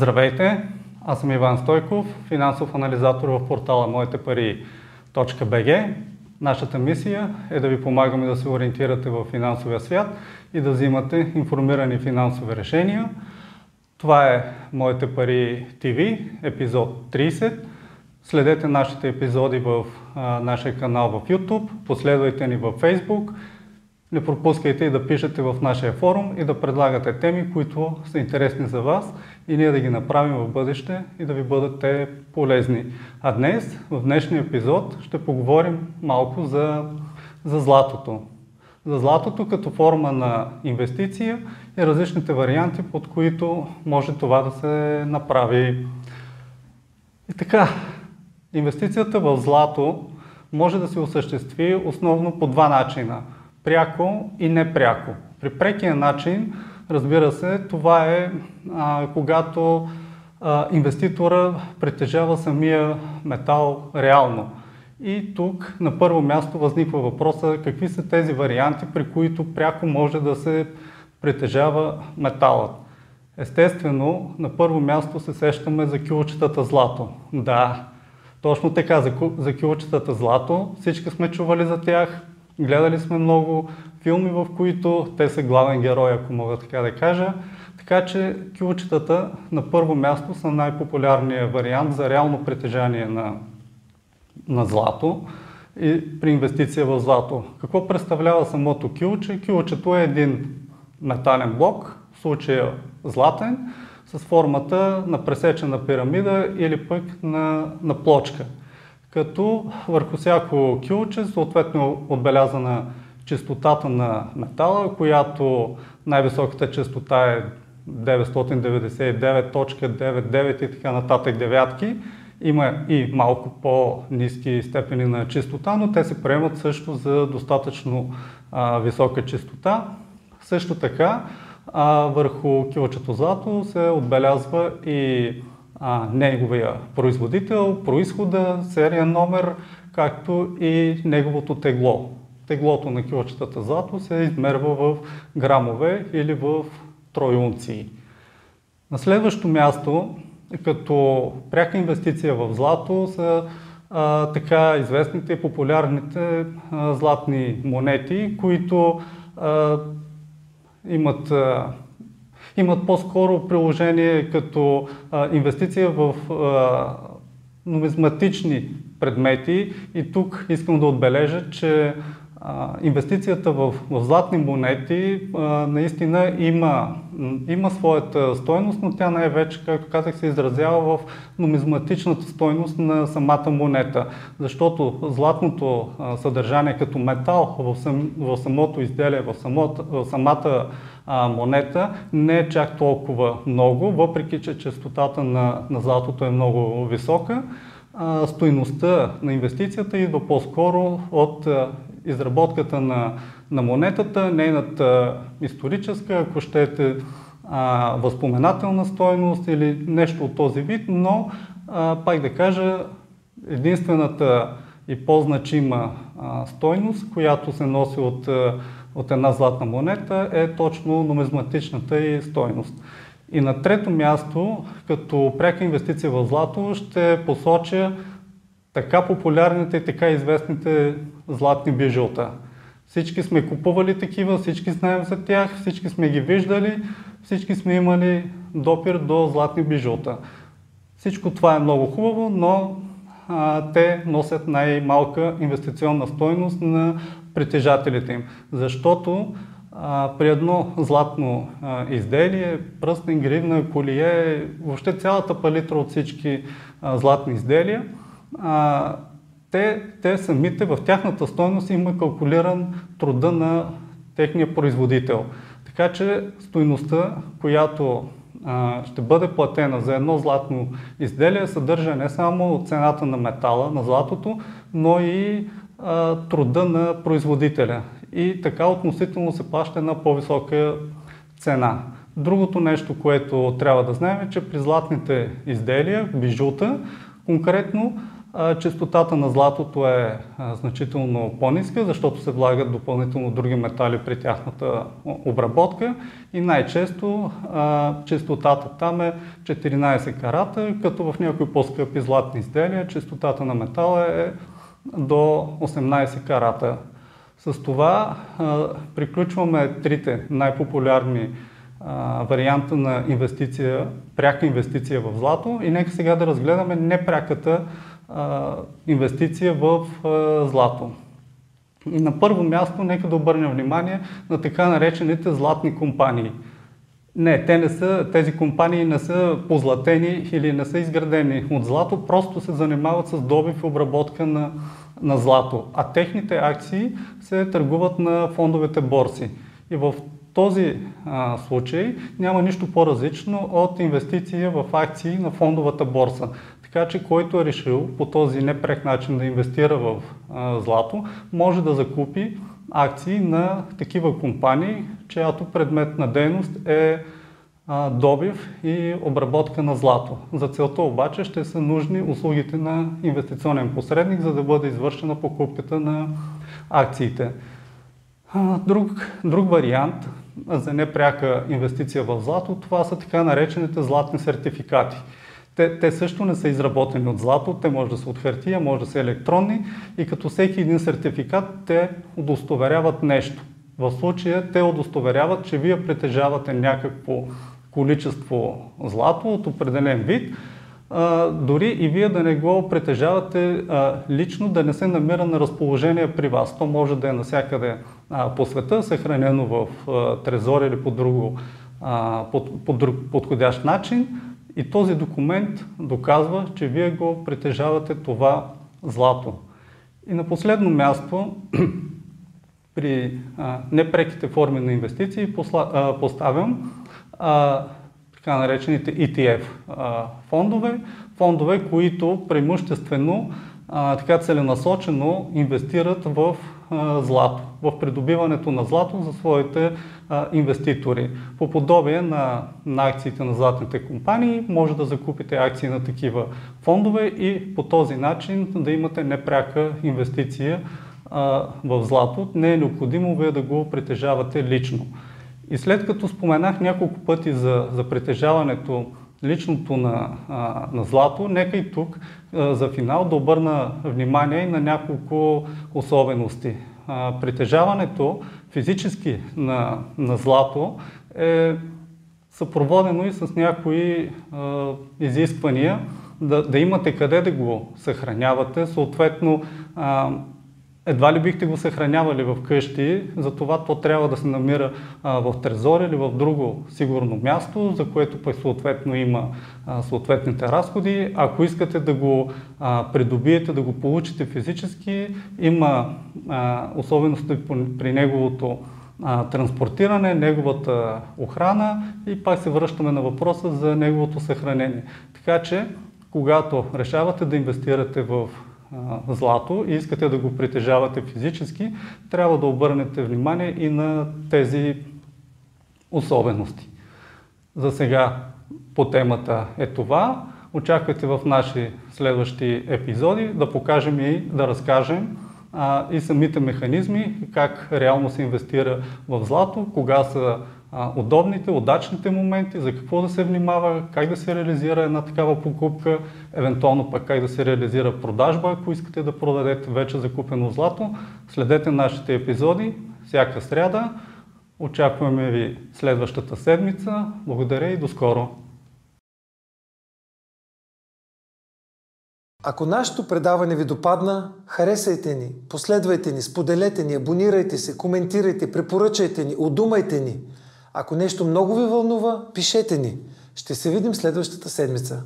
Здравейте, аз съм Иван Стойков, финансов анализатор в портала Моите. Нашата мисия е да ви помагаме да се ориентирате в финансовия свят и да взимате информирани финансови решения. Това е Моите пари ТВ, епизод 30. Следете нашите епизоди в а, нашия канал в YouTube, последвайте ни в Facebook не пропускайте и да пишете в нашия форум и да предлагате теми, които са интересни за вас и ние да ги направим в бъдеще и да ви бъдат те полезни. А днес, в днешния епизод, ще поговорим малко за, за златото. За златото като форма на инвестиция и различните варианти, под които може това да се направи. И така, инвестицията в злато може да се осъществи основно по два начина – пряко и непряко. При прекия начин, разбира се, това е а, когато а, инвеститора притежава самия метал реално. И тук на първо място възниква въпроса какви са тези варианти, при които пряко може да се притежава металът. Естествено, на първо място се сещаме за кюлчетата злато. Да, точно така, за, за злато. Всички сме чували за тях, Гледали сме много филми, в които те са главен герой, ако мога така да кажа. Така че кюлчетата на първо място са най-популярният вариант за реално притежание на, на злато и при инвестиция в злато. Какво представлява самото кюлче? Кюлчето е един метален блок, в случая златен, с формата на пресечена пирамида или пък на, на плочка като върху всяко кюлче съответно отбелязана частотата на метала, която най-високата частота е 999.99 и така нататък девятки. Има и малко по-низки степени на чистота, но те се приемат също за достатъчно а, висока чистота. Също така а, върху килчето злато се отбелязва и а, неговия производител, происхода, серия номер, както и неговото тегло. Теглото на килчетата злато се измерва в грамове или в троюнции. На следващо място, като пряка инвестиция в злато са а, така известните и популярните а, златни монети, които а, имат а, имат по-скоро приложение като а, инвестиция в а, нумизматични предмети. И тук искам да отбележа, че инвестицията в, в златни монети а, наистина има, има своята стойност, но тя най-вече, както казах, се изразява в нумизматичната стойност на самата монета. Защото златното а, съдържание като метал в, сам, в самото изделие, в, самото, в самата а, монета не е чак толкова много, въпреки че частотата на, на златото е много висока. А, стойността на инвестицията идва по-скоро от изработката на, на монетата, нейната историческа, ако щете, а, възпоменателна стойност или нещо от този вид, но а, пак да кажа, единствената и по-значима а, стойност, която се носи от от една златна монета е точно нумизматичната и стойност. И на трето място, като пряка инвестиция в злато, ще посоча така популярните и така известните златни бижута. Всички сме купували такива, всички знаем за тях, всички сме ги виждали, всички сме имали допир до златни бижута. Всичко това е много хубаво, но а, те носят най-малка инвестиционна стойност на притежателите им. Защото а, при едно златно а, изделие, пръстен, гривна, колие, въобще цялата палитра от всички а, златни изделия, а, те, те самите в тяхната стойност има калкулиран труда на техния производител. Така че стойността, която а, ще бъде платена за едно златно изделие, съдържа не само цената на метала, на златото, но и а, труда на производителя. И така относително се плаща една по-висока цена. Другото нещо, което трябва да знаем е, че при златните изделия, бижута, конкретно Чистотата на златото е значително по-ниска, защото се влагат допълнително други метали при тяхната обработка и най-често чистотата там е 14 карата, като в някои по-скъпи златни изделия чистотата на метала е до 18 карата. С това приключваме трите най-популярни варианта на инвестиция, пряка инвестиция в злато и нека сега да разгледаме непряката инвестиция в злато. И на първо място нека да обърнем внимание на така наречените златни компании. Не, те не са, тези компании не са позлатени или не са изградени от злато, просто се занимават с добив и обработка на, на злато. А техните акции се търгуват на фондовете борси. И в този а, случай няма нищо по-различно от инвестиция в акции на фондовата борса. Така че който е решил по този непрек начин да инвестира в а, злато, може да закупи акции на такива компании, чиято предмет на дейност е а, добив и обработка на злато. За целта обаче ще са нужни услугите на инвестиционен посредник, за да бъде извършена покупката на акциите. Друг, друг вариант за непряка инвестиция в злато, това са така наречените златни сертификати. Те, те също не са изработени от злато, те може да са от хартия, може да са електронни и като всеки един сертификат те удостоверяват нещо. В случая те удостоверяват, че вие притежавате някакво количество злато от определен вид, а, дори и вие да не го притежавате а, лично, да не се намира на разположение при вас. То може да е насякъде а, по света, съхранено в а, трезор или по, друго, а, под, по друг подходящ начин. И този документ доказва, че вие го притежавате това злато. И на последно място, при а, непреките форми на инвестиции посла, а, поставям а, така наречените ETF а, фондове, фондове, които преимуществено така целенасочено инвестират в злато, в придобиването на злато за своите инвеститори. По подобие на, на акциите на златните компании, може да закупите акции на такива фондове и по този начин да имате непряка инвестиция в злато. Не е необходимо вие да го притежавате лично. И след като споменах няколко пъти за, за притежаването личното на, а, на злато, нека и тук а, за финал да обърна внимание на няколко особености. А, притежаването физически на, на злато е съпроводено и с някои а, изисквания да, да имате къде да го съхранявате, съответно а, едва ли бихте го съхранявали в къщи, затова то трябва да се намира в трезор или в друго сигурно място, за което пък съответно има съответните разходи. Ако искате да го придобиете, да го получите физически, има особености при неговото транспортиране, неговата охрана и пак се връщаме на въпроса за неговото съхранение. Така че, когато решавате да инвестирате в злато и искате да го притежавате физически, трябва да обърнете внимание и на тези особености. За сега по темата е това. Очаквайте в наши следващи епизоди да покажем и да разкажем а, и самите механизми, как реално се инвестира в злато, кога са удобните, удачните моменти, за какво да се внимава, как да се реализира една такава покупка, евентуално пък как да се реализира продажба, ако искате да продадете вече закупено злато. Следете нашите епизоди всяка сряда. Очакваме ви следващата седмица. Благодаря и до скоро! Ако нашето предаване ви допадна, харесайте ни, последвайте ни, споделете ни, абонирайте се, коментирайте, препоръчайте ни, удумайте ни – ако нещо много ви вълнува, пишете ни. Ще се видим следващата седмица.